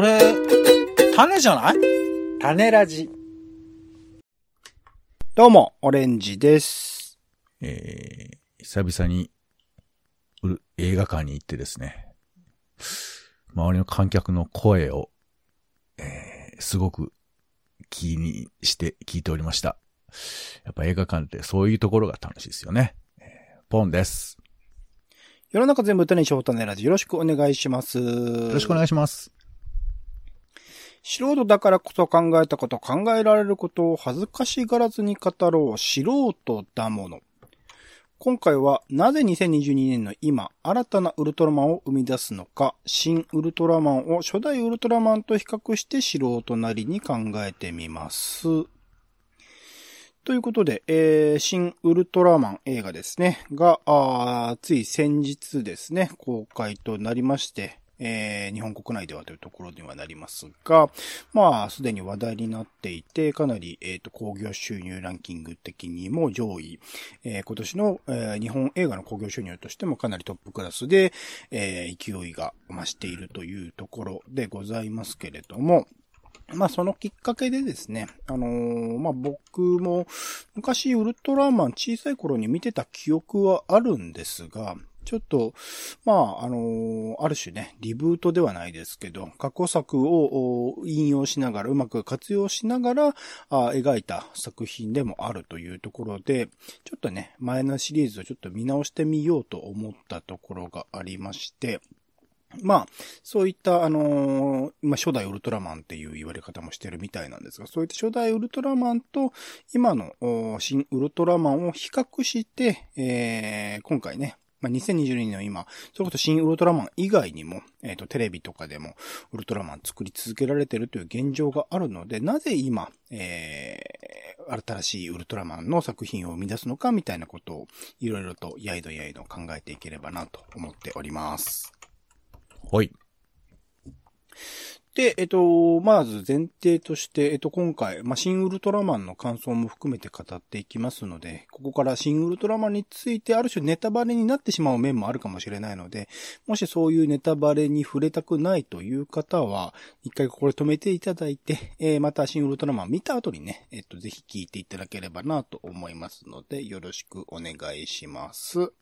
それ、種じゃない？種ラジ。どうも、オレンジです。えー、久々に、う映画館に行ってですね、周りの観客の声を、えー、すごく気にして聞いておりました。やっぱ映画館ってそういうところが楽しいですよね。えーポンです。世の中全部種にしよう種ラジ。よろしくお願いします。よよろしくお願いします。素人だからこそ考えたこと、考えられることを恥ずかしがらずに語ろう。素人だもの。今回は、なぜ2022年の今、新たなウルトラマンを生み出すのか、新ウルトラマンを初代ウルトラマンと比較して素人なりに考えてみます。ということで、えー、新ウルトラマン映画ですね、が、つい先日ですね、公開となりまして、えー、日本国内ではというところにはなりますが、まあ、すでに話題になっていて、かなり、えっ、と、興行収入ランキング的にも上位、えー今年の、えー日本映画の興行収入としてもかなりトップクラスで、えー勢いが増しているというところでございますけれども、まあ、そのきっかけでですね、あのーまあ、僕も昔ウルトラマン小さい頃に見てた記憶はあるんですが、ちょっと、まあ、あのある種ね、リブートではないですけど、過去作を引用しながら、うまく活用しながら、あ描いた作品でもあるというところで、ちょっとね、前のシリーズをちょっと見直してみようと思ったところがありまして、まあ、そういった、あのーま、初代ウルトラマンっていう言われ方もしてるみたいなんですが、そういった初代ウルトラマンと今の新ウルトラマンを比較して、えー今回ね、まあ、2022年の今、それこそ新ウルトラマン以外にも、えっ、と、テレビとかでもウルトラマン作り続けられてるという現状があるので、なぜ今、えー、新しいウルトラマンの作品を生み出すのかみたいなことを、いろいろとやいどやいど考えていければなと思っております。ほい。で、えっと、まず前提として、えっと、今回、まあ、新ウルトラマンの感想も含めて語っていきますので、ここから新ウルトラマンについてある種ネタバレになってしまう面もあるかもしれないので、もしそういうネタバレに触れたくないという方は、一回これ止めていただいて、えーまた新ウルトラマン見た後にね、えっと、ぜひ聞いていただければなと思いますので、よろしくお願いします。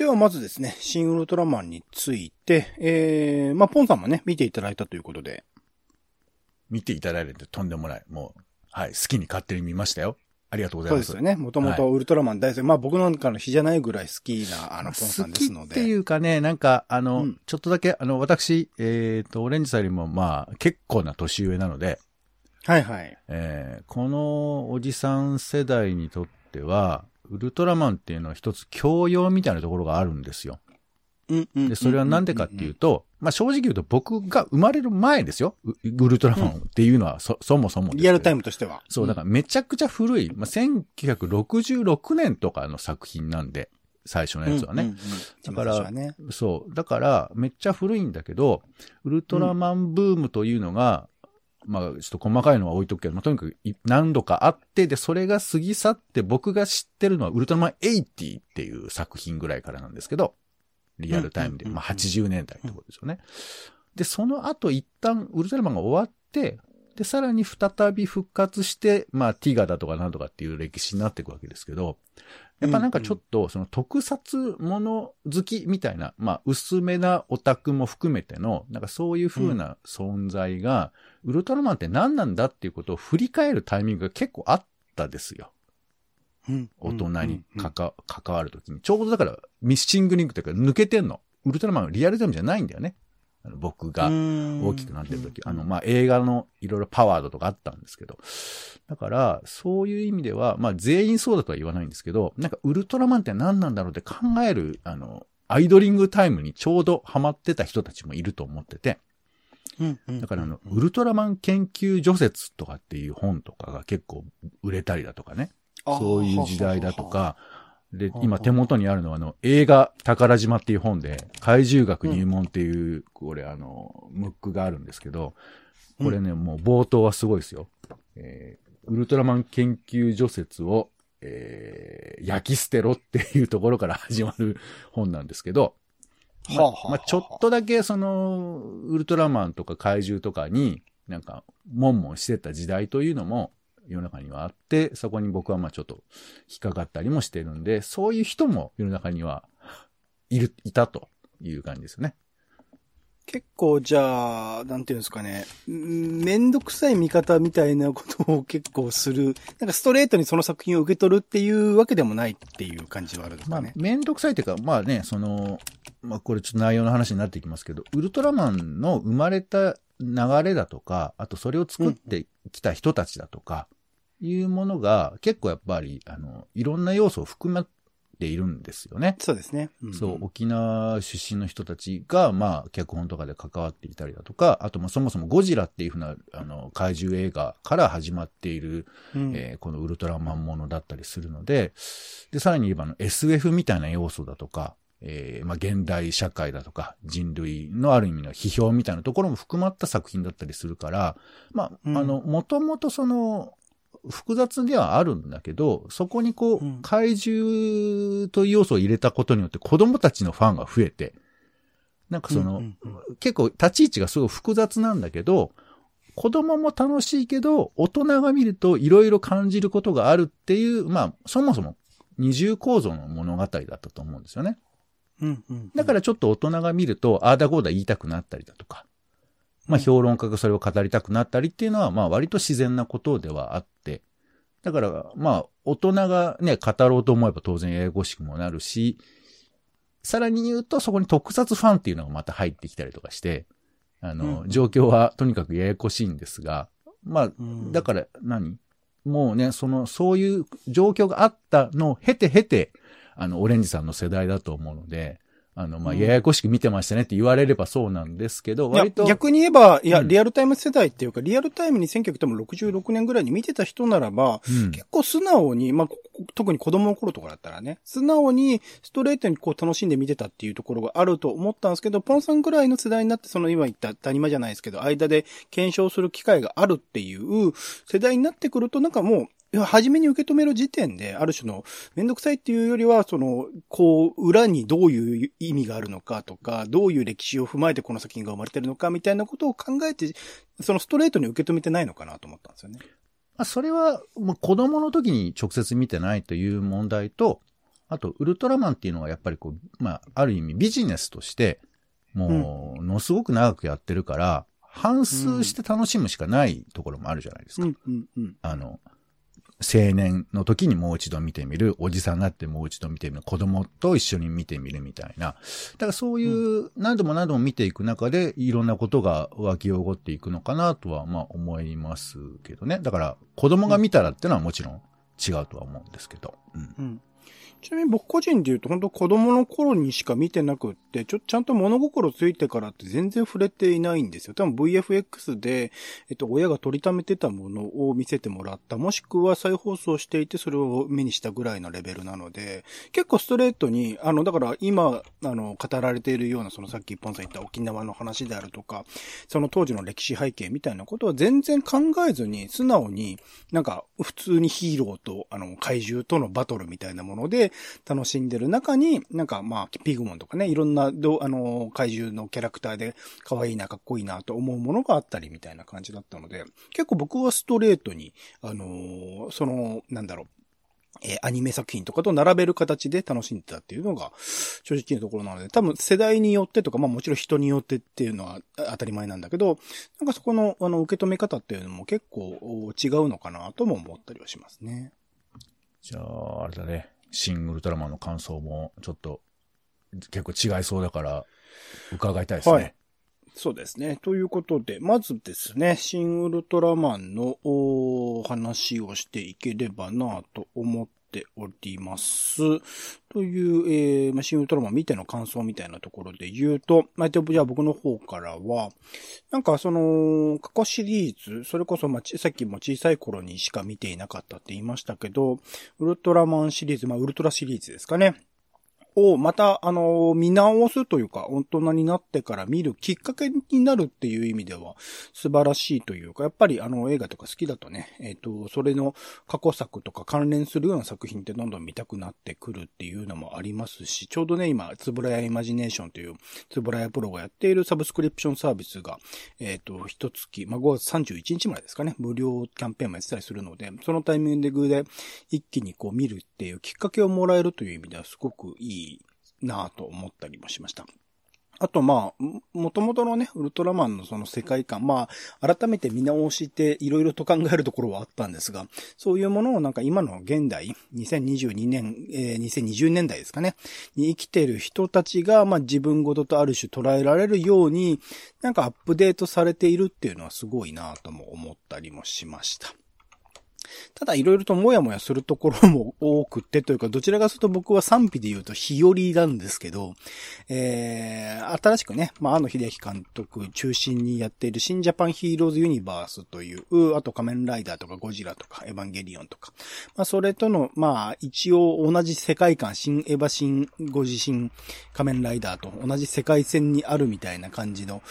ではまずですね、新ウルトラマンについて、えー、まあ、ポンさんもね、見ていただいたということで。見ていただいてとんでもない。もう、はい、好きに勝手に見ましたよ。ありがとうございます。そうですよね。もともとウルトラマン大好き。まあ僕の中の比じゃないぐらい好きな、あの、ポンさんですので。好きっていうかね、なんか、あの、うんちょっとだけ、あの、私、えっ、と、オレンジさんよりも、まあ、結構な年上なので、はいはい。えーこのおじさん世代にとっては、ウルトラマンっていうのは一つ教養みたいなところがあるんですよ。うんうん。で、それはなんでかっていうと、まあ正直言うと僕が生まれる前ですよ。ウウルトラマンっていうのはそ、そもそもですけどリアルタイムとしては。そう、だからめちゃくちゃ古い、まあ、1966年とかの作品なんで、最初のやつはね。うんうんうんだからね。そう。だから、めっちゃ古いんだけど、ウルトラマンブームというのが、まあ、ちょっと細かいのは置いとくけど、まあ、とにかくい何度かあって、で、それが過ぎ去って、僕が知ってるのは、ウルトラマン80っていう作品ぐらいからなんですけど、リアルタイムで、まあ、80年代ってことですよね。で、その後、一旦、ウルトラマンが終わって、で、さらに再び復活して、まあ、ティガだとかなんとかっていう歴史になっていくわけですけど、やっぱなんかちょっと、その特撮もの好きみたいな、まあ、薄めなオタクも含めての、なんかそういう風な存在が、ウルトラマンって何なんだっていうことを振り返るタイミングが結構あったですよ。うん大人に関わるときに。ちょうどだから、ミッシングリンクというか抜けてんの。ウルトラマンはリアルタイムじゃないんだよね。僕が大大きくなってる時、あの、まあ、映画のいろいろパワードとかあったんですけど、だから、そういう意味では、まあ、全員そうだとは言わないんですけど、なんか、ウルトラマンって何なんだろうって考える、あの、アイドリングタイムにちょうどハマってた人たちもいると思ってて、だからあの、ウルトラマン研究除雪とかっていう本とかが結構売れたりだとかね、そういう時代だとか、で、今手元にあるのはあの、映画宝島っていう本で、怪獣学入門っていう、これあの、ムックがあるんですけど、これね、もう冒頭はすごいですよ。えーウルトラマン研究除雪を、えー焼き捨てろっていうところから始まる本なんですけど、まあまあちょっとだけその、ウルトラマンとか怪獣とかになんか、もんもんしてた時代というのも世の中にはあって、そこに僕はまあちょっと引っかかったりもしてるんで、そういう人も世の中にはいる、いたという感じですよね。結構じゃあ、なんていうんですかね、んめんどくさい見方みたいなことを結構する、なんかストレートにその作品を受け取るっていうわけでもないっていう感じはあるんですまあかね、。めんどくさいっていうか、まあね、その、まあこれちょっと内容の話になってきますけど、ウルトラマンの生まれた流れだとか、あとそれを作ってきた人たちだとか、いうものが結構やっぱり、あの、いろんな要素を含まっているんですよね。そうですね。んそう、沖縄出身の人たちが、まあ、脚本とかで関わっていたりだとか、あと、まあ、そもそもゴジラっていうふうな、あの、怪獣映画から始まっている、うんえーこのウルトラマンものだったりするので、で、さらに言えばあの SF みたいな要素だとか、えーまあ、現代社会だとか、人類のある意味の批評みたいなところも含まった作品だったりするから、まあ、うんあの、もともとその、複雑ではあるんだけど、そこにこう、うん。怪獣という要素を入れたことによって子供たちのファンが増えて、なんかその、うんうんうん。結構立ち位置がすごい複雑なんだけど、子供も楽しいけど、大人が見ると色々感じることがあるっていう、まあ、そもそも二重構造の物語だったと思うんですよね。うんうんだからちょっと大人が見ると、ああだこうだ言いたくなったりだとか、まあうん。評論家がそれを語りたくなったりっていうのは、まあ割と自然なことではあって、だからまあ大人がね、語ろうと思えば当然ややこしくもなるし、さらに言うとそこに特撮ファンっていうのがまた入ってきたりとかして、あの、うん。状況はとにかくややこしいんですが、まあ、うん。だから何？もうね、その、そういう状況があったのを経て経て、あの、オレンジさんの世代だと思うので、あの、まあ、うんややこしく見てましたねって言われればそうなんですけど、割と。逆に言えば、いや、うんリアルタイム世代っていうか、リアルタイムに1966年ぐらいに見てた人ならば、うん結構素直に、まあ、こ特に子供の頃とかだったらね、素直にストレートにこう楽しんで見てたっていうところがあると思ったんですけど、ポンさんぐらいの世代になって、その今言った当たり前じゃないですけど、間で検証する機会があるっていう世代になってくると、なんかもう、初めに受け止める時点で、ある種の、めんどくさいっていうよりは、その、こう、裏にどういう意味があるのかとか、どういう歴史を踏まえてこの作品が生まれてるのかみたいなことを考えて、そのストレートに受け止めてないのかなと思ったんですよね。まあ、それは、もう子供の時に直接見てないという問題と、あと、ウルトラマンっていうのはやっぱりこう、まあ、ある意味ビジネスとして、もう、ものすごく長くやってるから、反数して楽しむしかないところもあるじゃないですか。うん、うん、うん。あの、青年の時にもう一度見てみる、おじさんになってもう一度見てみる、子供と一緒に見てみるみたいな。だからそういう何度も何度も見ていく中で、いろんなことが湧き起こっていくのかなとは、まあ思いますけどね。だから子供が見たらってのはもちろん違うとは思うんですけど。うん。うん。ちなみに僕個人で言うと、本当子供の頃にしか見てなくって、ちょ、ちゃんと物心ついてからって全然触れていないんですよ。多分 VFX で、えっと、親が取りためてたものを見せてもらった、もしくは再放送していてそれを目にしたぐらいのレベルなので、結構ストレートに、あの、だから今、あの、語られているような、そのさっき一本さん言った沖縄の話であるとか、その当時の歴史背景みたいなことは全然考えずに、素直に、なんか、普通にヒーローと、あの、怪獣とのバトルみたいなもので楽しんでる中に、なんか、まあ、ピグモンとかね、いろんな、ど、あの、怪獣のキャラクターで可愛いな、かっこいいなと思うものがあったりみたいな感じだったので、結構僕はストレートに、あの、その、なんだろう、えーアニメ作品とかと並べる形で楽しんでたっていうのが正直なところなので、多分世代によってとか、まあもちろん人によってっていうのは当たり前なんだけど、なんかそこのあの受け止め方っていうのも結構違うのかなとも思ったりはしますね。じゃあ、あれだね。シン・グルトラマンの感想もちょっと結構違いそうだから伺いたいですね。はいそうですね。ということで、まずですね、シン・グルトラマンのお話をしていければなと思っております。という、えーまあ、シン・ウルトラマン見ての感想みたいなところで言うと、まあ、じゃあ僕の方からは、なんかその、過去シリーズ、それこそ、まあ、ちさっきも小さい頃にしか見ていなかったって言いましたけど、ウルトラマンシリーズ、まあ、ウルトラシリーズですかね。をまた、あの、見直すというか、大人になってから見るきっかけになるっていう意味では素晴らしいというか、やっぱりあの映画とか好きだとね、えっ、と、それの過去作とか関連するような作品ってどんどん見たくなってくるっていうのもありますし、ちょうどね、今、つぶらやイマジネーションという、つぶらやプロがやっているサブスクリプションサービスが、えっ、と、一月、まあ、5月31日までですかね、無料キャンペーンもやってたりするので、そのタイミングで一気にこう見るっていうきっかけをもらえるという意味ではすごくいいいなと思ったりもしました。あと、まあ、もともとのね、ウルトラマンのその世界観、まあ、改めて見直していろいろと考えるところはあったんですが、そういうものをなんか今の現代、2022年、えー、2020年代ですかね、に生きている人たちが、まあ自分ごととある種捉えられるように、なんかアップデートされているっていうのはすごいなぁとも思ったりもしました。ただいろいろともやもやするところも多くてというか、どちらかというと僕は賛否で言うと日和なんですけど、えー、新しくね、まあ、あの秀明監督中心にやっている新ジャパンヒーローズユニバースという、あと仮面ライダーとかゴジラとかエヴァンゲリオンとか、まあ、それとの、まあ、一応同じ世界観、新エヴァ新ご自身仮面ライダーと同じ世界線にあるみたいな感じの、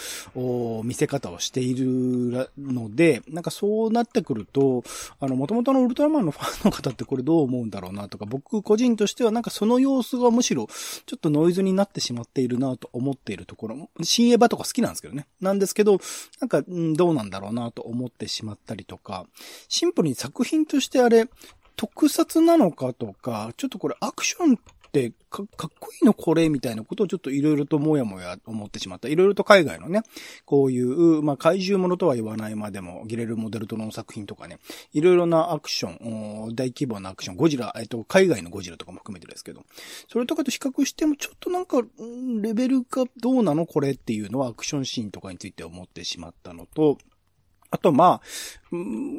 見せ方をしているので、なんかそうなってくると、あの、元々のウルトラマンのファンの方ってこれどう思うんだろうなとか、僕個人としてはなんかその様子がむしろちょっとノイズになってしまっているなと思っているところも、新エヴァとか好きなんですけどね。なんですけど、なんか、どうなんだろうなと思ってしまったりとか、シンプルに作品としてあれ、特撮なのかとか、ちょっとこれアクションってか、かっこいいのこれみたいなことをちょっといろいろともやもや思ってしまった。いろいろと海外のね、こういう、まあ、怪獣ものとは言わないまでも、ギレル・モデルトの作品とかね、いろいろなアクション、大規模なアクション、ゴジラ、えっと、海外のゴジラとかも含めてですけど、それとかと比較しても、ちょっとなんか、レベルがどうなのこれっていうのはアクションシーンとかについて思ってしまったのと、あと、まあ、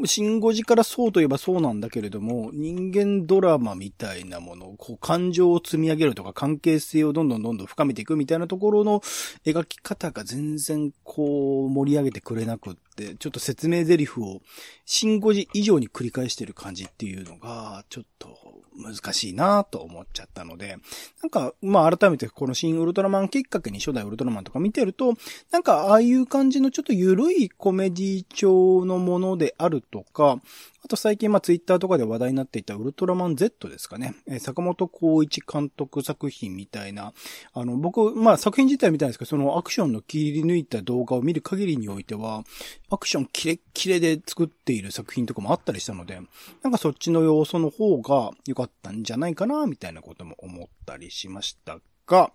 シンゴジからそうといえばそうなんだけれども、人間ドラマみたいなもの、こう感情を積み上げるとか関係性をどんどんどんどん深めていくみたいなところの描き方が全然こう盛り上げてくれなくって、ちょっと説明台詞をシンゴジ以上に繰り返してる感じっていうのが、ちょっと難しいなと思っちゃったので、なんか、まあ改めてこの新ウルトラマンきっかけに初代ウルトラマンとか見てると、なんかああいう感じのちょっと緩いコメディ調のものでであるとか、あと最近まあツイッターとかで話題になっていたウルトラマン Z ですかね。えー、坂本光一監督作品みたいな、あの、僕、まあ作品自体みたいですけど、そのアクションの切り抜いた動画を見る限りにおいては、アクションキレッキレで作っている作品とかもあったりしたので、なんかそっちの要素の方が良かったんじゃないかな、みたいなことも思ったりしましたが、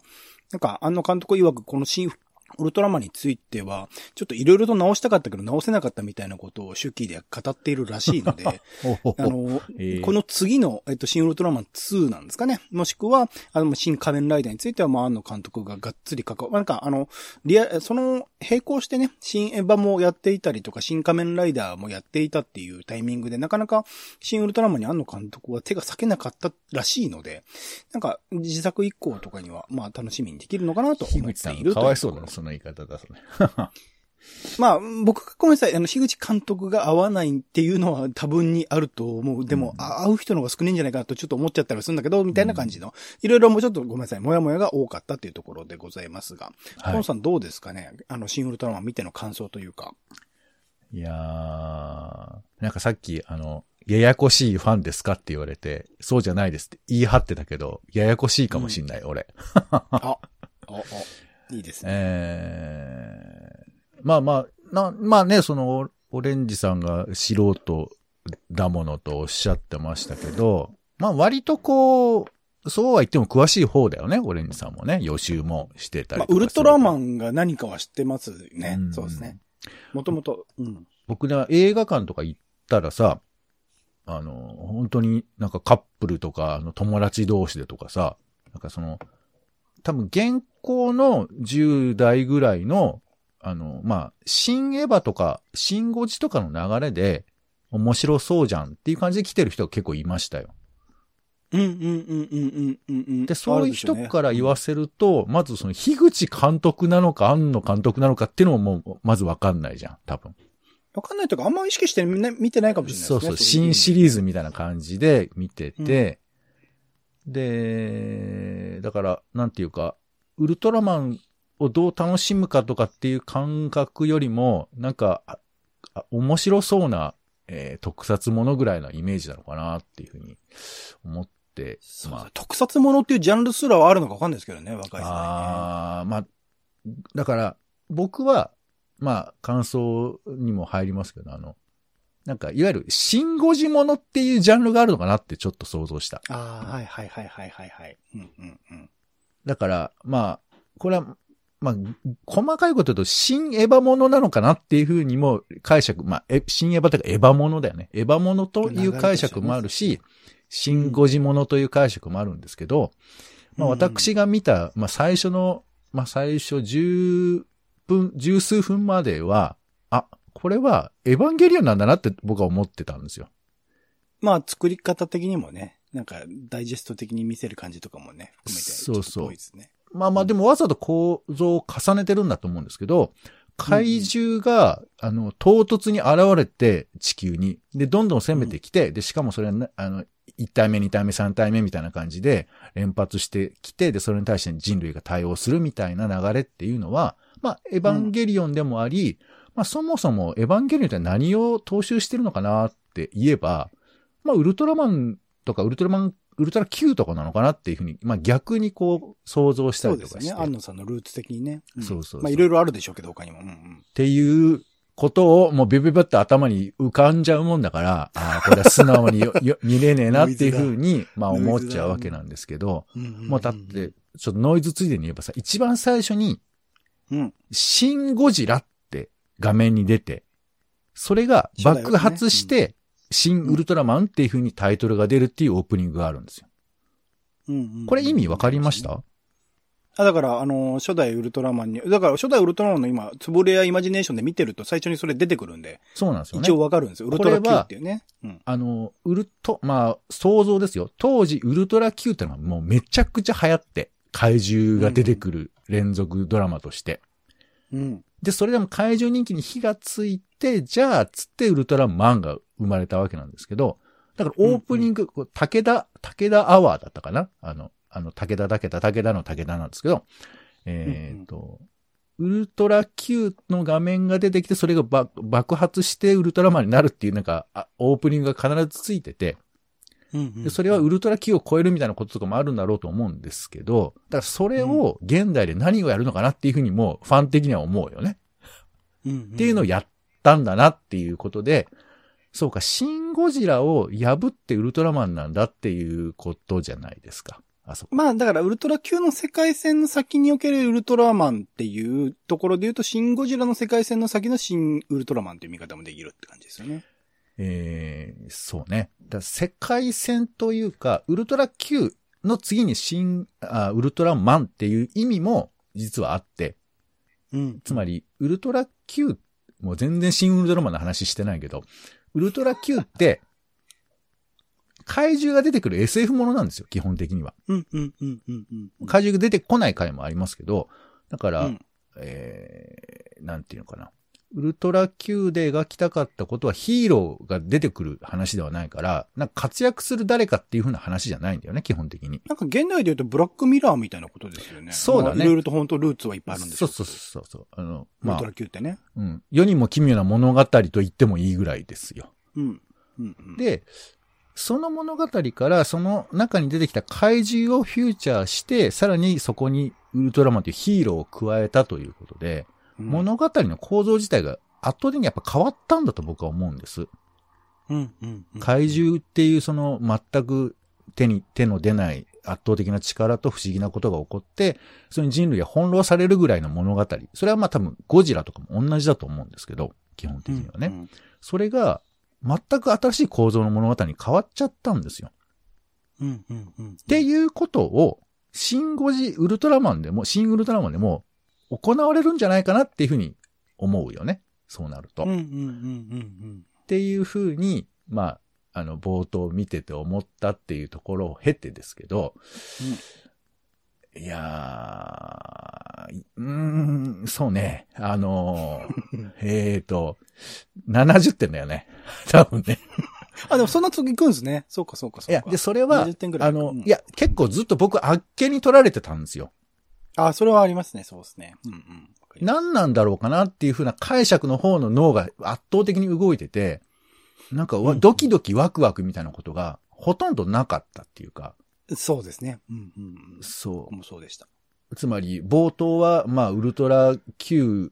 なんか、あの監督曰くこの新ウルトラマンについては、ちょっといろいろと直したかったけど直せなかったみたいなことを手記で語っているらしいので、あの、え。ー、この次の、えっと、新ウルトラマン2なんですかね。もしくは、あの、新仮面ライダーについては、まあ、安野監督ががっつり関わ、なんか、あの、リア、その、並行してね、新エヴァもやっていたりとか、新仮面ライダーもやっていたっていうタイミングで、なかなか、新ウルトラマンに安野監督は手が裂けなかったらしいので、なんか、自作以降とかには、まあ、楽しみにできるのかなと思っているかわいそうだね、その言い方だ、それ。まあ、僕がごめんなさい、あの、樋口監督が合わないっていうのは多分にあると思う。でも、うん、会う人の方が少ないんじゃないかなとちょっと思っちゃったりするんだけど、みたいな感じの、いろいろもうちょっとごめんなさい、もやもやが多かったっていうところでございますが、はい、ポンさんどうですかね。あの、シン・ウルトラマン見ての感想というか。いやー、なんかさっき、あの、ややこしいファンですかって言われて、そうじゃないですって言い張ってたけど、ややこしいかもしんない、うん、俺。あ、あ、あ、いいですね。えー、まあまあ、な、まあね、その、オレンジさんが素人だものとおっしゃってましたけど、まあ割とこう、そうは言っても詳しい方だよね、オレンジさんもね。予習もしてたりまあ、ウルトラマンが何かは知ってますね。うん、そうですね。もともと、うん。僕ね、映画館とか行ったらさ、あの、本当になんかカップルとか、あの友達同士でとかさ、なんかその、多分現行の10代ぐらいの、あの、まあ、新エヴァとか、新ゴジとかの流れで、面白そうじゃんっていう感じで来てる人が結構いましたよ。うんうんうんうんうんうん。で、そういう人から言わせると、まずその、樋口監督なのか、庵野監督なのかっていうのももう、まずわかんないじゃん、多分。わかんないとか、あんま意識して見てないかもしれないですね。そうそう、新シリーズみたいな感じで見てて、で、だから、なんていうか、ウルトラマンをどう楽しむかとかっていう感覚よりも、なんか、面白そうな、えー特撮ものぐらいのイメージなのかなっていうふうに思って、まあ、特撮ものっていうジャンルすらはあるのかわかんないですけどね、若い世代ね。ああ、まあ、だから、僕は、まあ、感想にも入りますけど、あの、なんか、いわゆる、シンゴジものっていうジャンルがあるのかなってちょっと想像した。ああ、はいはいはいはいはいはい。うんうんうん。だから、まあ、これは、まあ、細かいこと言うと、新エヴァものなのかなっていうふうにも解釈、まあ、え新エヴァというかエヴァものだよね。エヴァものという解釈もあるし、新ゴジものという解釈もあるんですけど、まあ、私が見た、まあ、最初の、まあ、最初10分、十数分までは、あ、これはエヴァンゲリオンなんだなって僕は思ってたんですよ。まあ、作り方的にもね、なんか、ダイジェスト的に見せる感じとかもね、含めて、そうそう。まあまあでもわざと構造を重ねてるんだと思うんですけど、怪獣が、あの、唐突に現れて、地球に。で、どんどん攻めてきて、で、しかもそれはな、あの、1体目、2体目、3体目みたいな感じで連発してきて、で、それに対して人類が対応するみたいな流れっていうのは、まあ、エヴァンゲリオンでもあり、まあ、そもそもエヴァンゲリオンって何を踏襲してるのかなって言えば、まあ、ウルトラマンとかウルトラマン、ウルトラ Q とかなのかなっていうふうに、まあ、逆にこう、想像したそうりとかして。ですよね。安野さんのルーツ的にね。んそうそうそうまあ、いろいろあるでしょうけど、他にも。うんうん。っていうことをもうビビビって頭に浮かんじゃうもんだから、ああ、これは素直に 見れねえなっていうふうに、まあ思っちゃうわけなんですけど、もうだって、ちょっとノイズついでに言えばさ、一番最初に、うん。シン・ゴジラって画面に出て、それが爆発して、シン・ウルトラマンっていうふうにタイトルが出るっていうオープニングがあるんですよ。うんうん。これ意味わかりました？あ、だから、あの、初代ウルトラマンに、だから初代ウルトラマンの今、つぼれやイマジネーションで見てると最初にそれ出てくるんで、そうなんですよね。一応わかるんですよ。ウルトラ Q っていうね。うん。あの、ウルト、まあ、想像ですよ。当時、ウルトラ Q ってのはもうめちゃくちゃ流行って、怪獣が出てくる連続ドラマとして。うん。で、それでも怪獣人気に火がついて、じゃあ、つってウルトラマンが生まれたわけなんですけど、だからオープニング、こう武田、武田アワーだったかな？あの、あの、武田だけだ、武田の武田なんですけど、えっ、と、ウルトラ Q の画面が出てきて、それが爆爆発してウルトラマンになるっていうなんか、あオープニングが必ずついてて、うんで、それはウルトラ Q を超えるみたいなこととかもあるんだろうと思うんですけど、だからそれを現代で何をやるのかなっていうふうにもファン的には思うよね。うん。っていうのをやったんだなっていうことで、そうか、シン・ゴジラを破ってウルトラマンなんだっていうことじゃないですか。あそこ。まあ、だから、ウルトラ Q の世界線の先におけるウルトラマンっていうところで言うと、シン・ゴジラの世界線の先のシン・ウルトラマンっていう見方もできるって感じですよね。えー、そうね。だ世界線というか、ウルトラ Q の次にシンあ、ウルトラマンっていう意味も実はあって、うん。つまり、ウルトラ Q、もう全然新ウルトラマンの話してないけど、ウルトラ Q って、怪獣が出てくる SF ものなんですよ、基本的には。うん、うん、うん、うん、うん。怪獣が出てこない回もありますけど、だから、うんえー、なんていうのかな。ウルトラ Q で描きたかったことはヒーローが出てくる話ではないから、なんか活躍する誰かっていう風な話じゃないんだよね、基本的に。なんか現代で言うとブラックミラーみたいなことですよね。そうだねまあいろいろと本当ルーツはいっぱいあるんですそうそうそうそう。あの、まあウルトラ、Q ってね。うん。世にも奇妙な物語と言ってもいいぐらいですよ。うん。うん、うん。で、その物語からその中に出てきた怪獣をフューチャーして、さらにそこにウルトラマンというヒーローを加えたということで、うん、物語の構造自体が圧倒的にやっぱ変わったんだと僕は思うんです。うん、うん。うん怪獣っていうその全く手に、手の出ない圧倒的な力と不思議なことが起こって、それに人類が翻弄されるぐらいの物語。それはまあ多分ゴジラとかも同じだと思うんですけど、基本的にはね。うんそれが全く新しい構造の物語に変わっちゃったんですよ。うん、うん、うん。っっていうことを、シンゴジ、ウルトラマンでも、シンウルトラマンでも行われるんじゃないかなっていうふうに思うよね。そうなると。うん、うん、っうん、うん。ていうふうに、まあ、あの、冒頭見てて思ったっていうところを経てですけど、いやー、うーん、そうね。あのー、えーと、70点だよね。多分ね。あ、でもそんな時行くんですね。そうか、そうか、そうか。いや、で、それは20点ぐ、らいあの、うんいや、結構ずっと僕、あっけに取られてたんですよ。あ、それはありますね、そうですね。うんうん。何なんだろうかなっていう風な解釈の方の脳が圧倒的に動いてて、なんかドキドキワクワクみたいなことがほとんどなかったっていうか、そうですね。うんうんうん。そ僕もそうでした。う。つまり、冒頭は、まあ、ウルトラ Q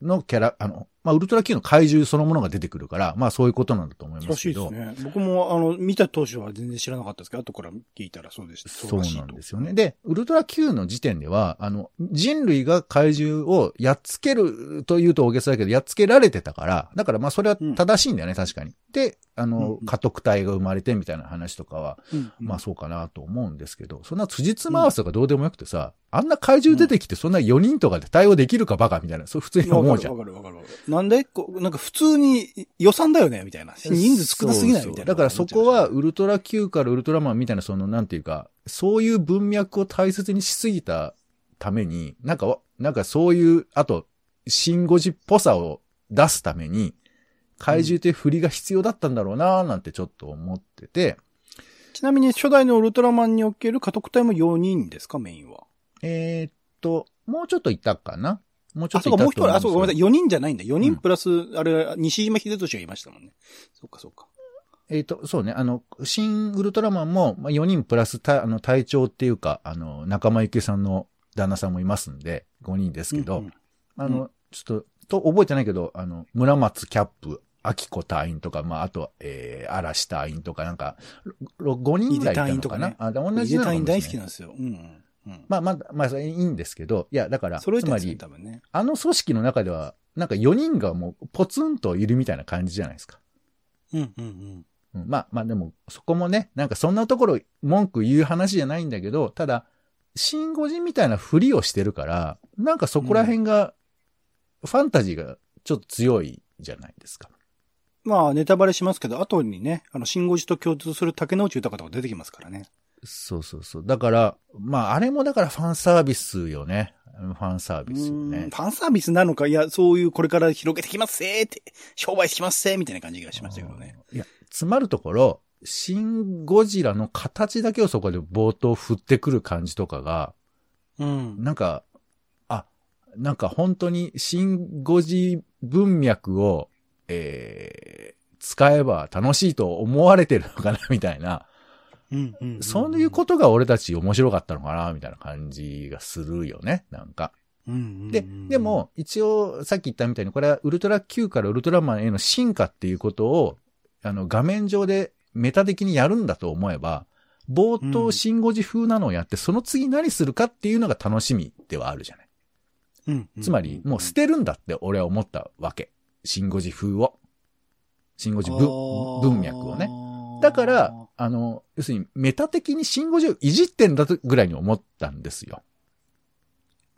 のキャラ、あの、まあ、ウルトラ Q の怪獣そのものが出てくるから、まあ、そういうことなんだと思いまらすけど。しいですね。僕も、あの、見た当初は全然知らなかったですけど、後から聞いたらそうでした。そうなんですよね。。で、ウルトラ Q の時点では、あの、人類が怪獣をやっつけるというと大げさだけど、やっつけられてたから、だからまあそれは正しいんだよね、確かに。で、あうんのうん、家督隊が生まれてみたいな話とかは、うんうんまあそうかなと思うんですけど、そんな辻褄合わせとかどうでもよくてさ、あんな怪獣出てきてそんな4人とかで対応できるかバカみたいな、そう普通に思うじゃん。わかるわかるわかる。なんで？こう、なんか普通に予算だよねみたいな。人数少なすぎないみたいな。だからそこは、ウルトラ Q からウルトラマンみたいな、その、なんていうか、そういう文脈を大切にしすぎたために、なんかわ、なんかそういう、あと、シンゴジっぽさを出すために、怪獣という振りが必要だったんだろうなーなんてちょっと思ってて、ちなみに初代のウルトラマンにおける家督隊も4人ですか、メインは？えーっと、もうちょっといたかなもうちょあ、そうか、もう一人、あ、そうか、ごめんなさい。い。4人じゃないんだ。4うん人プラス、あれ、西島秀俊がいましたもんね。そうか、そうか。えーっと、そうね、あの、新ウルトラマンも、まあ、4人プラスた、あの、隊長っていうか、あの、仲間由紀恵さんの旦那さんもいますんで、5人ですけど、うんうんあの、ちょっと、と、覚えてないけど、あの、村松キャップ、秋子隊員とか、まあ、あと、えー、嵐隊員とか、なんか、ろ5人ぐらいいたのかな？ねあ、で同井じなのかもしれない出隊員大好きなんですよ。うんうん。うん。まあ、まあ、まあ、それいいんですけど、いや、だから、つまり、ね。あの組織の中では、なんか4人がもう、ポツンといるみたいな感じじゃないですか。うんうんうん。うん、まあ、まあでも、そこもね、なんかそんなところ文句言う話じゃないんだけど、ただ、シンゴジみたいなふりをしてるから、なんかそこら辺が、ファンタジーがちょっと強いじゃないですか。まあ、ネタバレしますけど、後にね、あの、新語寺と共通する竹之内豊とか出てきますからね。そうそうそう。だから、まあ、あれもだからファンサービスよね。ファンサービスようんねフ。ァンサービスなのか、いや、そういうこれから広げてきますせーって、商売しますせーみたいな感じがしましたけどね。いや、つまるところ、シン・ゴジラの形だけをそこで冒頭振ってくる感じとかが、うん。なんか、あ、なんか本当にシン・ゴジ文脈を、えー、使えば楽しいと思われてるのかな、みたいな。うんうん。そういうことが俺たち面白かったのかな、みたいな感じがするよね、なんか。とうん。で、で、も、一応、さっき言ったみたいに、これはウルトラ Q からウルトラマンへの進化っていうことを、あの、画面上でメタ的にやるんだと思えば、冒頭、うんシンゴジ風なのをやって、その次何するかっていうのが楽しみではあるじゃない。うん、つまり、もう捨てるんだって俺は思ったわけ。シンゴジ風を。シンゴジ文文脈をね。だから、あの、要するにメタ的にシンゴジをいじってんだとぐらいに思ったんですよ。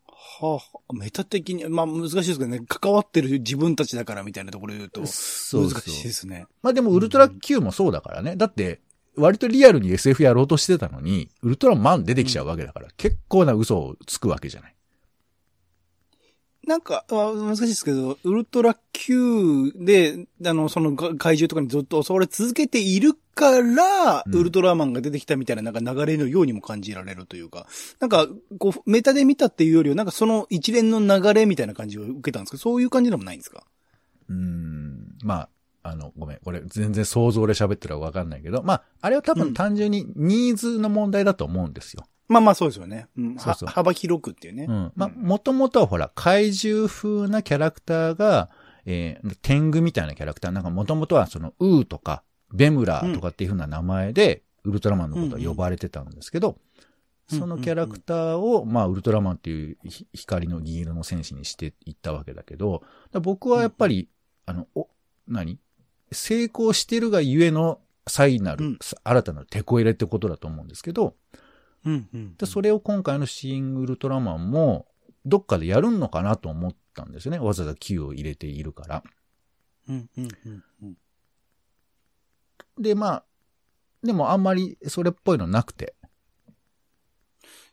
はあ、メタ的に、まあ難しいですけどね、関わってる自分たちだからみたいなところで言うと、そうそう難しいですね。まあでもウルトラ Q もそうだからね。だって、割とリアルに SF やろうとしてたのに、ウルトラマン出てきちゃうわけだから、結構な嘘をつくわけじゃない。なんか、あ難しいですけど、ウルトラ Q で、あの、そのが怪獣とかにずっと襲われ続けているから、うんウルトラマンが出てきたみたいななんか流れのようにも感じられるというか、なんか、こう、メタで見たっていうよりは、なんかその一連の流れみたいな感じを受けたんですけど、そういう感じでもないんですか？うーん。まあ、あの、ごめん。これ全然想像で喋ってるかわかんないけど、まあ、あれは多分単純にニーズの問題だと思うんですよ。まあまあそうですよね。うん、そうそうは幅広くっていうね。うん。まあ、もともとはほら、怪獣風なキャラクターが、えー、天狗みたいなキャラクター、なんかもともとはその、ウーとか、ベムラーとかっていう風な名前で、ウルトラマンのことは呼ばれてたんですけど、うんそのキャラクターを、まあ、ウルトラマンっていうひ光の銀色の戦士にしていったわけだけど、僕はやっぱり、あの、お、何？成功してるがゆえの、際なる、うん。新たな手こ入れってことだと思うんですけど、それを今回のシン・ウルトラマンも、どっかでやるのかなと思ったんですよね。わざわざ Q を入れているから。うん、うん、うんうん。で、まあ、でもあんまりそれっぽいのなくて。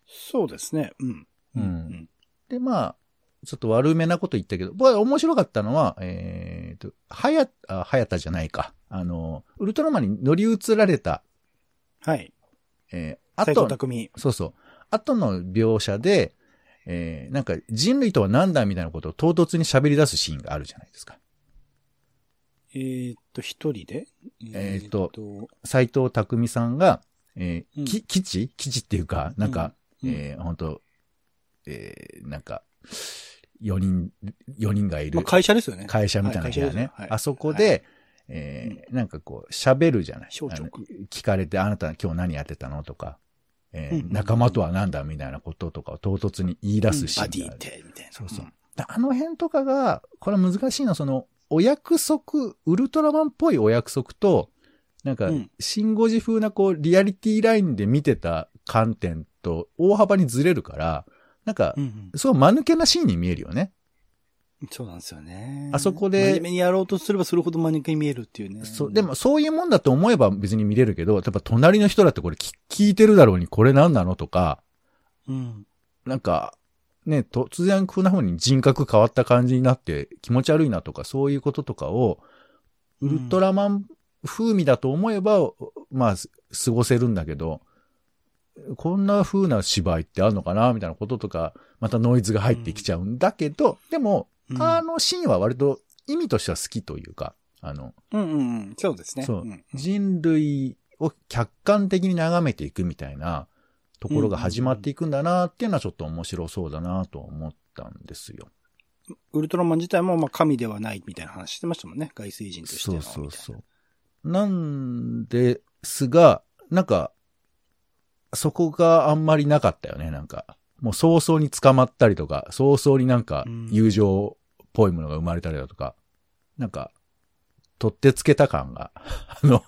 そうですね。うん。うんで、まあ、ちょっと悪めなこと言ったけど、僕は面白かったのは、えーと、はや、あ、はやたじゃないか。あの、ウルトラマンに乗り移られた、はい。えー、あと、匠。そうそう、後の描写で、えー、なんか人類とは何だみたいなことを唐突に喋り出すシーンがあるじゃないですか。えーっと、一人で？えーっと斎藤匠さんが、えーうん。き基地基地っていうか、なんか、うん。えー、本当えー、なんか、4人、四人がいるまあ、会社ですよね。会社みたいな部屋ね。はい会社ですよはい。あそこで、えーなんかこう、喋るじゃない。聞かれて、あなた今日何やってたのとか、えーうん仲間とは何だみたいなこととかを唐突に言い出すシーンがある。バディって、みたいな。そうそう。だあの辺とかが、これは難しいのは、その、お約束、ウルトラマンっぽいお約束と、なんかうん、シンゴジ風なこう、リアリティラインで見てた観点と大幅にずれるから、なんかう、ん。うんそう間抜けなシーンに見えるよね。そうなんですよね。あそこで真面目にやろうとすればするほど真似に見えるっていうね。そう、でもそういうもんだと思えば別に見れるけど、やっぱ隣の人だってこれ聞聞いてるだろうにこれ何なのとか、うん。なんか、ね、突然こんな風に人格変わった感じになって気持ち悪いなとか、そういうこととかを、ウルトラマン風味だと思えば、まあ、す過ごせるんだけど、こんな風な芝居ってあるのかなみたいなこととか、またノイズが入ってきちゃうんだけど、でも、うんあのシーンは割と意味としては好きというか、あの、うんうんうん。そうですね。そうん人類を客観的に眺めていくみたいなところが始まっていくんだなっていうのはちょっと面白そうだなと思ったんですよ。ウルトラマン自体もまあ神ではないみたいな話してましたもんね。外星人としての。そうそうそう。なんですが、なんか、そこがあんまりなかったよね、なんか。もう早々に捕まったりとか、早々になんかうん友情っぽいものが生まれたりだとか、なんか、取ってつけた感が、あの、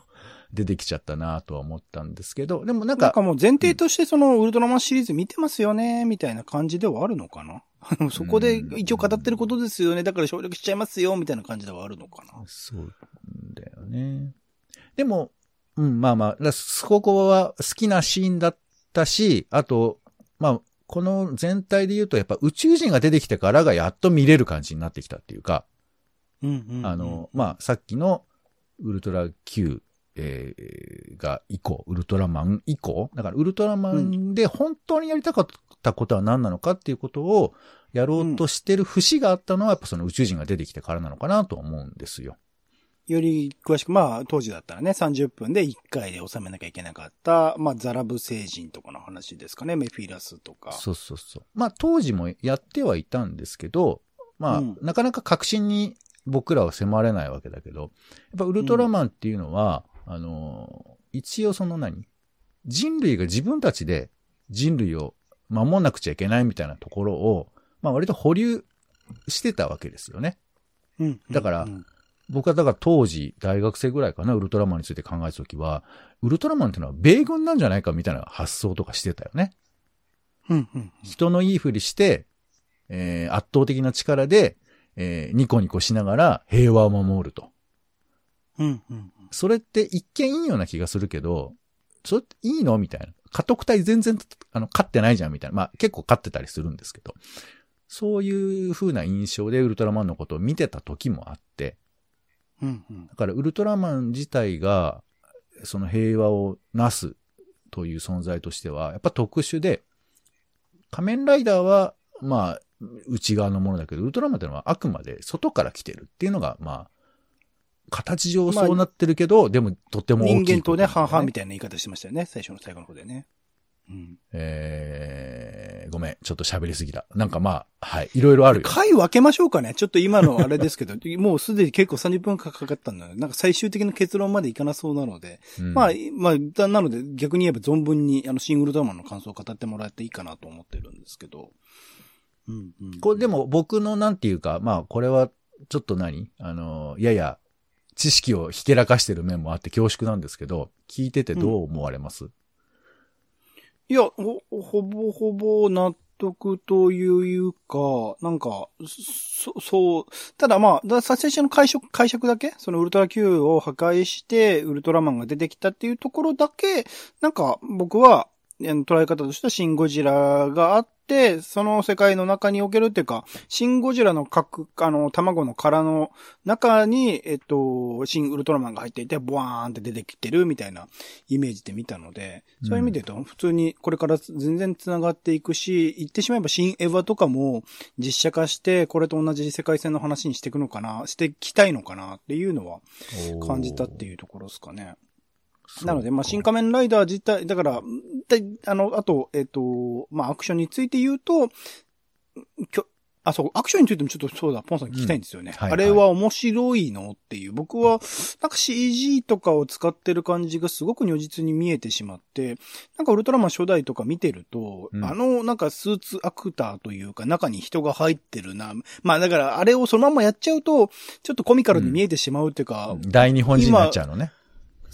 出てきちゃったなとは思ったんですけど、でもなんかなんか、もう前提としてそのウルトラマンシリーズ見てますよね、みたいな感じではあるのかな？そこで一応語ってることですよね。だから省略しちゃいますよ、みたいな感じではあるのかな？そうだよね。でも、うん、まあまあ、だそこは好きなシーンだったし、あと、まあ、この全体で言うと、やっぱ宇宙人が出てきてからがやっと見れる感じになってきたっていうか、うんうんうんあの、まあ、さっきのウルトラ Q、えーが以降、ウルトラマン以降、だからウルトラマンで本当にやりたかったことは何なのかっていうことをやろうとしてる節があったのは、やっぱその宇宙人が出てきてからなのかなと思うんですよ。より詳しく、まあ、当時だったらね、30分で1回で収めなきゃいけなかった、まあ、ザラブ星人とかの話ですかね、メフィラスとか。そうそうそう。まあ当時もやってはいたんですけど、まあ、うんなかなか確信に僕らは迫れないわけだけど、やっぱウルトラマンっていうのは、あのー、一応その何人類が自分たちで人類を守んなくちゃいけないみたいなところを、まあ割と保留してたわけですよね。うん。だからうん僕はだから当時大学生ぐらいかな、ウルトラマンについて考えたときは、ウルトラマンっていうのは米軍なんじゃないかみたいな発想とかしてたよね。うんうん人のいいふりして、えー圧倒的な力で、えーニコニコしながら平和を守ると。うんうんそれって一見いいような気がするけど、それっていいの？みたいな。家督隊全然、あの、勝ってないじゃんみたいな。まあ結構勝ってたりするんですけど。そういう風な印象でウルトラマンのことを見てた時もあって。うんうんだからウルトラマン自体が、その平和をなすという存在としては、やっぱ特殊で、仮面ライダーは、まあ、内側のものだけど、ウルトラマンってのはあくまで外から来てるっていうのが、まあ、形上そうなってるけど、でもとても大きい人間とね、半々みたいな言い方してましたよね、最初の最後の方でね。うん。えー、ごめん、ちょっと喋りすぎた。なんかまあ、はい、いろいろあるよ。回分けましょうかね。ちょっと今のあれですけど、もうすでに結構30分かかったんだよ。なんか最終的な結論までいかなそうなので。うんまあ、まあ、だなので逆に言えば存分にあのシングルドラマンの感想を語ってもらっていいかなと思ってるんですけど。うん、うん。これでも僕のなんていうか、まあこれはちょっと何あの、やや知識をひけらかしてる面もあって恐縮なんですけど、聞いててどう思われます、いや、ほ、ほぼほぼ納得というか、なんか、そ、そう、ただまあ、撮影者の解釈、解釈だけ？そのウルトラ Q を破壊して、ウルトラマンが出てきたっていうところだけ、なんか僕は、捉え方としてはシンゴジラがあっって、その世界の中におけるっていうか、シン・ゴジラの核、あの、卵の殻の中に、えっと、シン・ウルトラマンが入っていて、ボワーンって出てきてるみたいなイメージで見たので、そういう意味で言うと、普通にこれから全然繋がっていくし、言ってしまえばシン・エヴァとかも実写化して、これと同じ世界線の話にしていくのかな、していきたいのかなっていうのは感じたっていうところですかね。なので、まあ、新仮面ライダー自体、だから、だあの、あと、えっ、と、まあ、アクションについて言うと、きょあ、そう、アクションについてもちょっとそうだ、ポンさん聞きたいんですよね。はいはいあれは面白いのっていう。僕は、なんか CG とかを使ってる感じがすごく如実に見えてしまって、なんかウルトラマン初代とか見てると、うんあの、なんかスーツアクターというか、中に人が入ってるな。まあ、だから、あれをそのままやっちゃうと、ちょっとコミカルに見えてしまうっていうか、大日本人になっちゃうのね。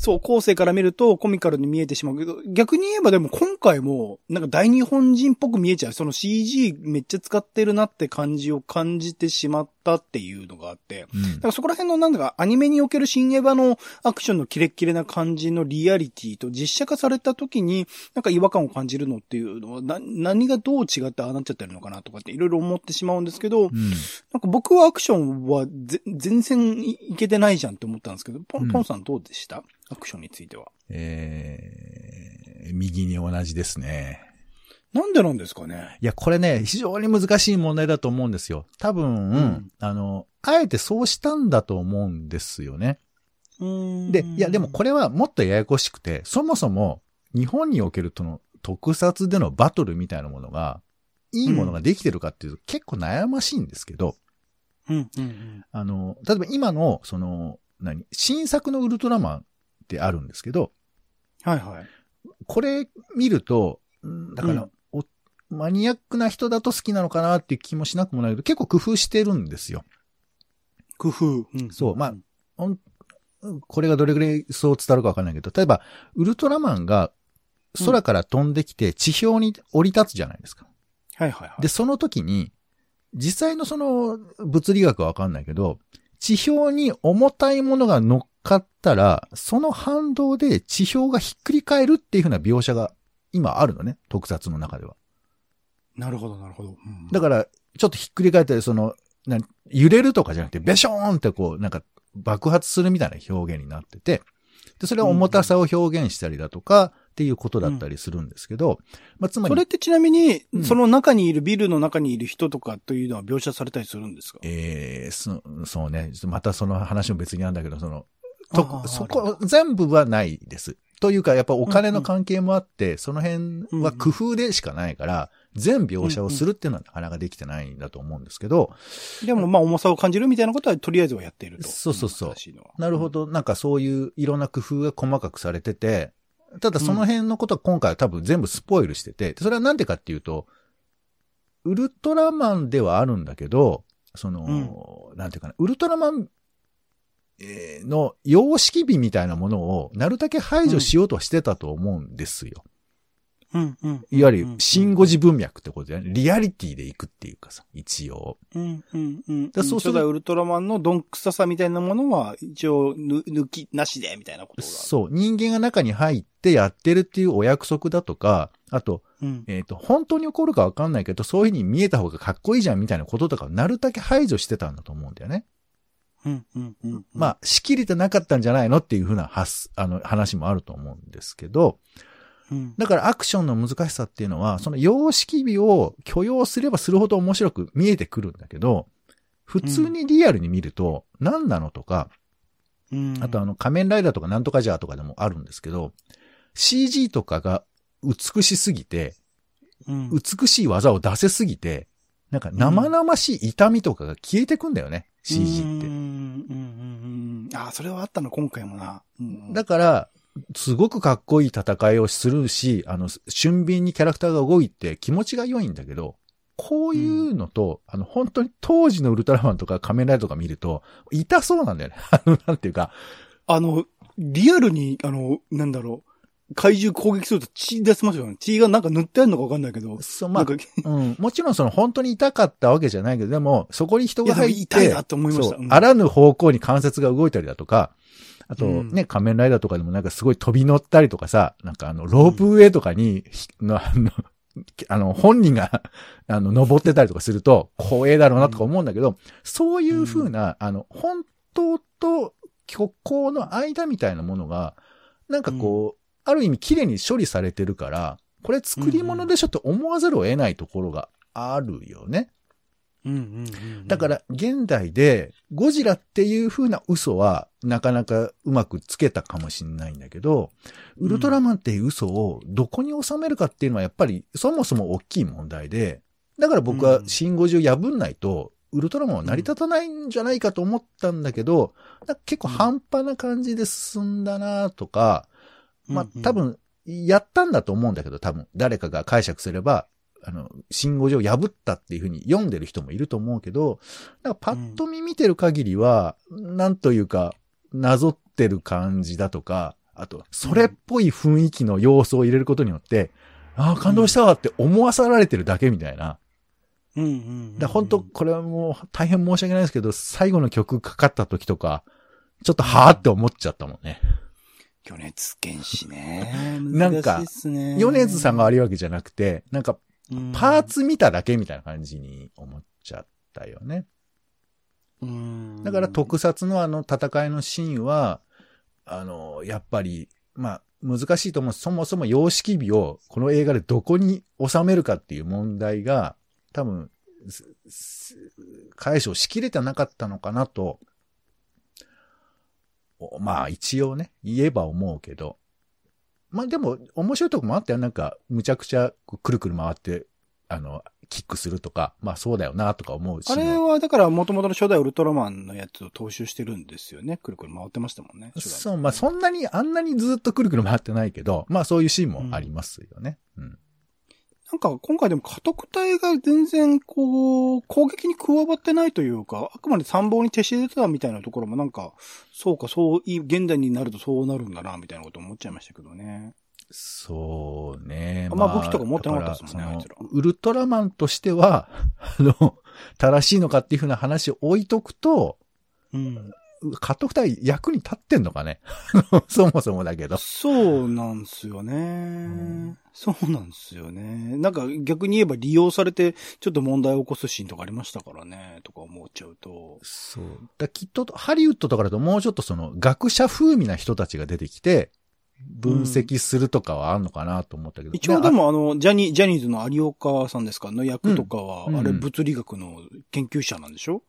そう、後世から見るとコミカルに見えてしまうけど、逆に言えばでも今回も、なんか大日本人っぽく見えちゃう。その CG めっちゃ使ってるなって感じを感じてしまったっていうのがあって。うんだからそこら辺のなんだかアニメにおける新エヴァのアクションのキレッキレな感じのリアリティと実写化された時になんか違和感を感じるのっていうのはな何がどう違ってああなっちゃってるのかなとかっていろいろ思ってしまうんですけど、うんなんか僕はアクションはぜ全然いいけてないじゃんって思ったんですけど、ポン、うんポンさんどうでした？アクションについては。えー、右に同じですね。なんでなんですかね？いや、これね、非常に難しい問題だと思うんですよ。多分、んあの、あえてそうしたんだと思うんですよね。でで、いや、でもこれはもっとややこしくて、そもそも日本におけるとの特撮でのバトルみたいなものが、いいものができてるかっていうと結構悩ましいんですけど、うんうんうん。あの、例えば今の、その、何、新作のウルトラマンってあるんですけど、はいはい。これ見ると、うんだから、おマニアックな人だと好きなのかなっていう気もしなくもないけど、結構工夫してるんですよ。工夫。うんそうまあこれがどれぐらいそう伝わるかわかんないけど、例えば、ウルトラマンが空から飛んできて地表に降り立つじゃないですか。はいはいはい。で、その時に、実際のその物理学はわかんないけど、地表に重たいものが乗っかったら、その反動で地表がひっくり返るっていう風な描写が今あるのね、特撮の中では。なるほどなるほど。うんだから、ちょっとひっくり返ったり、その、な揺れるとかじゃなくて、ベショーンってこう、なんか爆発するみたいな表現になってて、で、それは重たさを表現したりだとか、っていうことだったりするんですけど、まあ、つまり、それってちなみに、うん。その中にいる、ビルの中にいる人とかというのは描写されたりするんですか？えー、そそうね、またその話も別にあるんだけど、その、とそこ、全部はないです。というか、やっぱお金の関係もあって、その辺は工夫でしかないから、全描写をするっていうのはなかなかできてないんだと思うんですけど、でもまあ重さを感じるみたいなことはとりあえずはやっていると。そうそうそう。なるほ。ど、なんかそういういろんな工夫が細かくされてて、ただその辺のことは今回は多分全部スポイルしてて、それはなんでかっていうと、ウルトラマンではあるんだけど、その、なんていうかな、ウルトラマンえーの様式美みたいなものをなるだけ排除しようとはしてたと思うんですよ。うんうん。いわゆる、新語字文脈ってことで、ね、リアリティでいくっていうかさ、一応。うんうんうん。だそうする初代ウルトラマンのどんくささみたいなものは、一応ぬ、抜きなしで、みたいなことが。そう、人間が中に入ってやってるっていうお約束だとか、あと、う。うん。えっ、と、本当に起こるかわかんないけど、そういう風に見えた方がかっこいいじゃんみたいなこととかをなるだけ排除してたんだと思うんだよね。うんうんうん。まあ、しきれてなかったんじゃないのっていう風な発、あの、話もあると思うんですけど、うん。だからアクションの難しさっていうのは、その様式美を許容すればするほど面白く見えてくるんだけど、普通にリアルに見ると、何なのとか、うん。あとあの仮面ライダーとかなんとかじゃーとかでもあるんですけど、CG とかが美しすぎて、うん、美しい技を出せすぎて、なんか生々しい痛みとかが消えてくんだよね、CG って。うんうんうんうん。ああ、それはあったの、今回もな。うんだから、すごくかっこいい戦いをするし、あの、俊敏にキャラクターが動いて気持ちが良いんだけど、こういうのと、あの、本当に当時のウルトラマンとか仮面ライダーとか見ると、痛そうなんだよね。あの、なんていうか、あの、リアルに、あの、なんだろう、怪獣攻撃すると血出せますよね。血がなんか塗ってあるのかわかんないけど。そう、まあ うん、もちろんその本当に痛かったわけじゃないけど、でも、そこに人が入って、痛いなって思いましたうんあらぬ方向に関節が動いたりだとか、あとうん。ね、仮面ライダーとかでもなんかすごい飛び乗ったりとかさ、なんかあの、ロープウェイとかに、ひの、あの、あの、本人が、あの、登ってたりとかすると、光栄だろうなとか思うんだけど、そういう風な、あの、本当と虚構の間みたいなものが、なんかこう、ある意味綺麗に処理されてるから、これ作り物でしょって思わざるを得ないところがあるよね。うんうんうん。だから、現代で、ゴジラっていう風な嘘は、なかなかうまくつけたかもしれないんだけど、ウルトラマンっていう嘘をどこに収めるかっていうのはやっぱり、そもそも大きい問題で、だから僕はシンゴジを破んないと、ウルトラマンは成り立たないんじゃないかと思ったんだけど、結構半端な感じで進んだなとか、まあ多分、やったんだと思うんだけど、多分、誰かが解釈すれば、あの、信号上破ったっていうふうに読んでる人もいると思うけど、なんかパッと見見てる限りは、なんというか、なぞってる感じだとか、あと、それっぽい雰囲気の要素を入れることによって、ああ、感動したわって思わさられてるだけみたいな。うん。うん。うん。だ本当これはもう大変申し訳ないですけど、最後の曲かかった時とか、ちょっとはーって思っちゃったもんね。魚熱原子ね。なん。か難しいっすね米津さん。が悪いわけじゃなくて、なん。かうんパーツ見ただけみたいな感じに思っちゃったよね。うんだから特撮のあの戦いのシーンは、あの、やっぱり、まあ、難しいと思う。そもそも様式美をこの映画でどこに収めるかっていう問題が、多分、解消しきれてなかったのかなと、おまあ一応ね、言えば思うけど。まあでも、面白いとこもあったよ。なんか、むちゃくちゃくるくる回って、あの、キックするとか、まあそうだよなとか思うし。あれは、だから、元々の初代ウルトラマンのやつを踏襲してるんですよね。くるくる回ってましたもんね。そう、まあそんなに、あんなにずっとくるくる回ってないけど、まあそういうシーンもありますよね。うん。なんか、今回でも家督隊が全然、こう、攻撃に加わってないというか、あくまで参謀に徹してたみたいなところもなんか、そうか、そう、い現代になるとそうなるんだな、みたいなこと思っちゃいましたけどね。そうね。あんま武器とか持ってなかったですもんねあいつらウルトラマンとしては、あの、正しいのかっていうふうな話を置いとくと、うん。カットフタイ役に立ってんのかね？そもそもだけど。そうなんすよね、んそうなんすよね。なんか逆に言えば利用されてちょっと問題を起こすシーンとかありましたからね、とか思っちゃうと。そう。だきっと、ハリウッドとかだともうちょっとその、学者風味な人たちが出てきて、分析するとかはあんのかなと思ったけど。一応でもあの、ジャニー、ジャニーズの有岡さんですか？の役とかは、うんあれ物理学の研究者なんでしょ？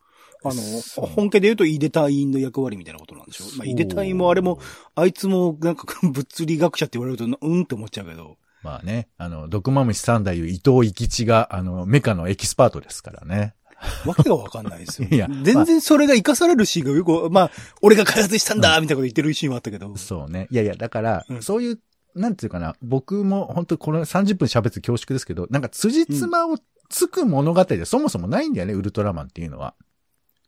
あの本家で言うとイデ隊員の役割みたいなことなんでしょ？まあ、イデ隊員もあれも、あいつもなんか 物理学者って言われると、うんって思っちゃうけど。まあね、あの、毒マムシ三代いう伊藤一吉が、あの、メカのエキスパートですからね。わけがわかんないですよ。いや全然それが活かされるシーンがよく、まあ、俺が開発したんだみたいなこと言ってるシーンはあったけど。そうね。いやいや、だから、うんそういう、なんていうかな、僕も本当この30分喋って恐縮ですけど、なんか辻褄をつく物語でそもそもないんだよね、ウルトラマンっていうのは。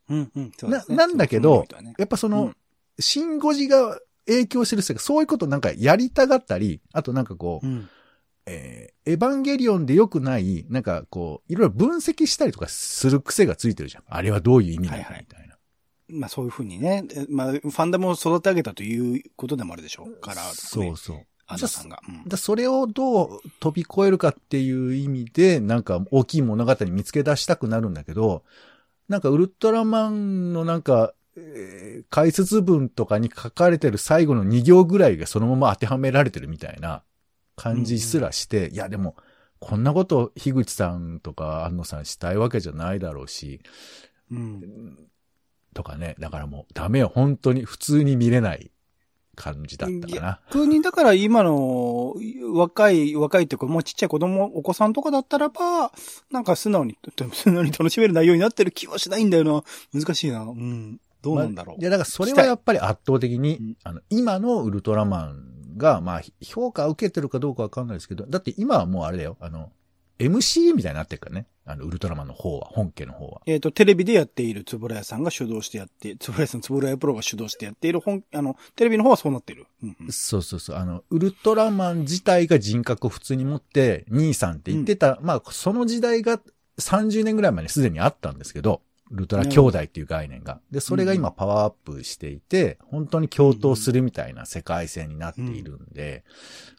うんうん。ねななんだけどそうそうやっぱその、うんシンゴジが影響してる人がそういうことなんかやりたがったり、あとなんかこう、うん。えーエヴァンゲリオンで良くない、なんかこう、いろいろ分析したりとかする癖がついてるじゃん。あれはどういう意味なの？かはいはいみたいな。まあそういうふうにね、えまあ、ファンダムを育て上げたということでもあるでしょうから、そうそう。アンナさんが。うんだそれをどう飛び越えるかっていう意味で、なんか大きい物語見つけ出したくなるんだけど、なんかウルトラマンのなんか、えー解説文とかに書かれてる最後の2行ぐらいがそのまま当てはめられてるみたいな感じすらして、いやでも、こんなこと樋口さんとか安野さんしたいわけじゃないだろうし、うん。とかね。だからもうダメよ。本当に普通に見れない感じだったかな。逆に、だから今の若い、若いっていうか、もうちっちゃい子供、お子さんとかだったらば、なんか素直に、素直に楽しめる内容になってる気はしないんだよな。難しいな。うん。どうなんだろう。まあいや、だからそれはやっぱり圧倒的に、うんあの、今のウルトラマンが、まあ、評価を受けてるかどうかわかんないですけど、だって今はもうあれだよ、あの、MC みたいになってるからね。あの、ウルトラマンの方は、本家の方は。えっ、と、テレビでやっているつぶらやさんが主導してやって、つぶらやさん、つぶらやプロが主導してやっている本、あの、テレビの方はそうなってる。うんうんそうそうそう。あの、ウルトラマン自体が人格を普通に持って、兄さんって言ってた、まあ、その時代が30年ぐらい前にすでにあったんですけど、ウルトラ兄弟っていう概念が。で、それが今パワーアップしていて、本当に共闘するみたいな世界線になっているんで、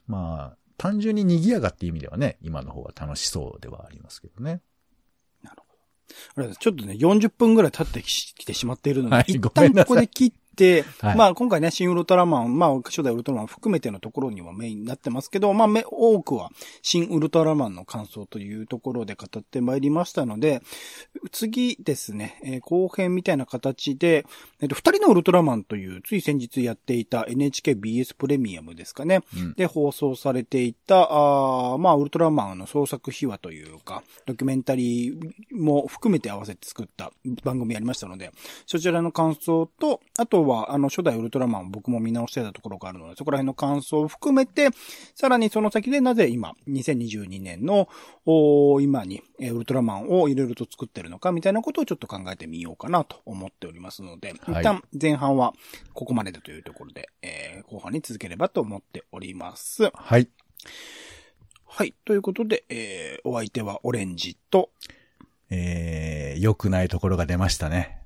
まあ、単純に賑やかっていう意味ではね、今の方が楽しそうではありますけどね。あれちょっとね、40分ぐらい経ってきてしまっているので、はい一旦ここで切って、はいまあ今回ね、新ウルトラマン、まあ初代ウルトラマン含めてのところにはメインになってますけど、まあめ多くは新ウルトラマンの感想というところで語ってまいりましたので、次ですね、えー後編みたいな形で、えっと、二人のウルトラマンという、つい先日やっていた NHKBS プレミアムですかね。うんで放送されていた、あーまあ、ウルトラマンの創作秘話というか、ドキュメンタリーも含めて合わせて作った番組ありましたので、そちらの感想と、あとは、あの、初代ウルトラマンを僕も見直してたところがあるので、そこら辺の感想を含めて、さらにその先でなぜ今、2022年の、今に、えーウルトラマンをいろいろと作ってるのか、みたいなことをちょっと考えてみようかなと思っておりますので、はい一旦前半はここまでだというところで、えー後半に続ければと思っております。はい。はい。ということで、えーお相手はオレンジと、えー、良くないところが出ましたね。